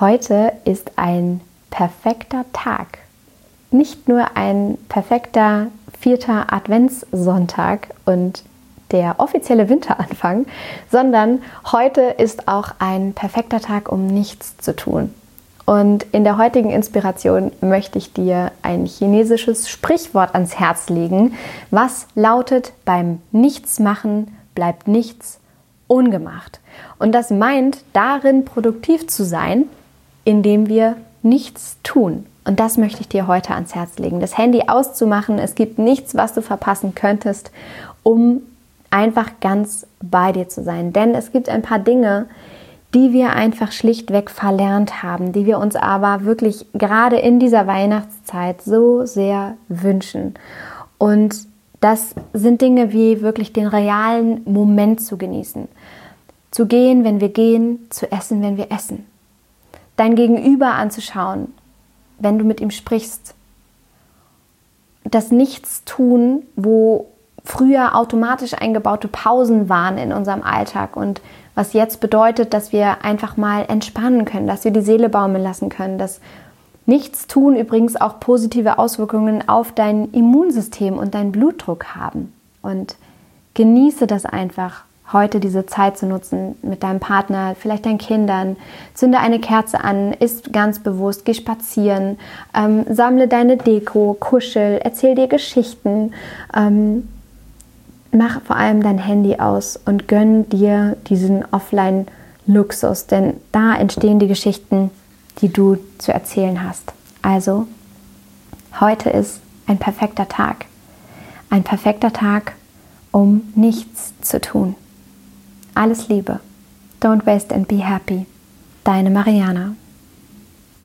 Heute ist ein perfekter Tag. Nicht nur ein perfekter vierter Adventssonntag und der offizielle Winteranfang, sondern heute ist auch ein perfekter Tag, um nichts zu tun. Und in der heutigen Inspiration möchte ich dir ein chinesisches Sprichwort ans Herz legen, was lautet, beim Nichtsmachen bleibt nichts ungemacht. Und das meint, darin produktiv zu sein, indem wir nichts tun. Und das möchte ich dir heute ans Herz legen. Das Handy auszumachen, es gibt nichts, was du verpassen könntest, um einfach ganz bei dir zu sein. Denn es gibt ein paar Dinge, die wir einfach schlichtweg verlernt haben, die wir uns aber wirklich gerade in dieser Weihnachtszeit so sehr wünschen. Und das sind Dinge wie wirklich den realen Moment zu genießen. Zu gehen, wenn wir gehen, zu essen, wenn wir essen. Dein Gegenüber anzuschauen, wenn du mit ihm sprichst. Das Nichtstun, wo früher automatisch eingebaute Pausen waren in unserem Alltag und was jetzt bedeutet, dass wir einfach mal entspannen können, dass wir die Seele baumeln lassen können, dass Nichtstun übrigens auch positive Auswirkungen auf dein Immunsystem und deinen Blutdruck haben. Und genieße das einfach, heute diese Zeit zu nutzen mit deinem Partner, vielleicht deinen Kindern. Zünde eine Kerze an, isst ganz bewusst, geh spazieren, ähm, sammle deine Deko, kuschel, erzähl dir Geschichten. Ähm, mach vor allem dein Handy aus und gönn dir diesen Offline-Luxus, denn da entstehen die Geschichten, die du zu erzählen hast. Also, heute ist ein perfekter Tag. Ein perfekter Tag, um nichts zu tun. Alles Liebe. Don't waste and be happy. Deine Mariana.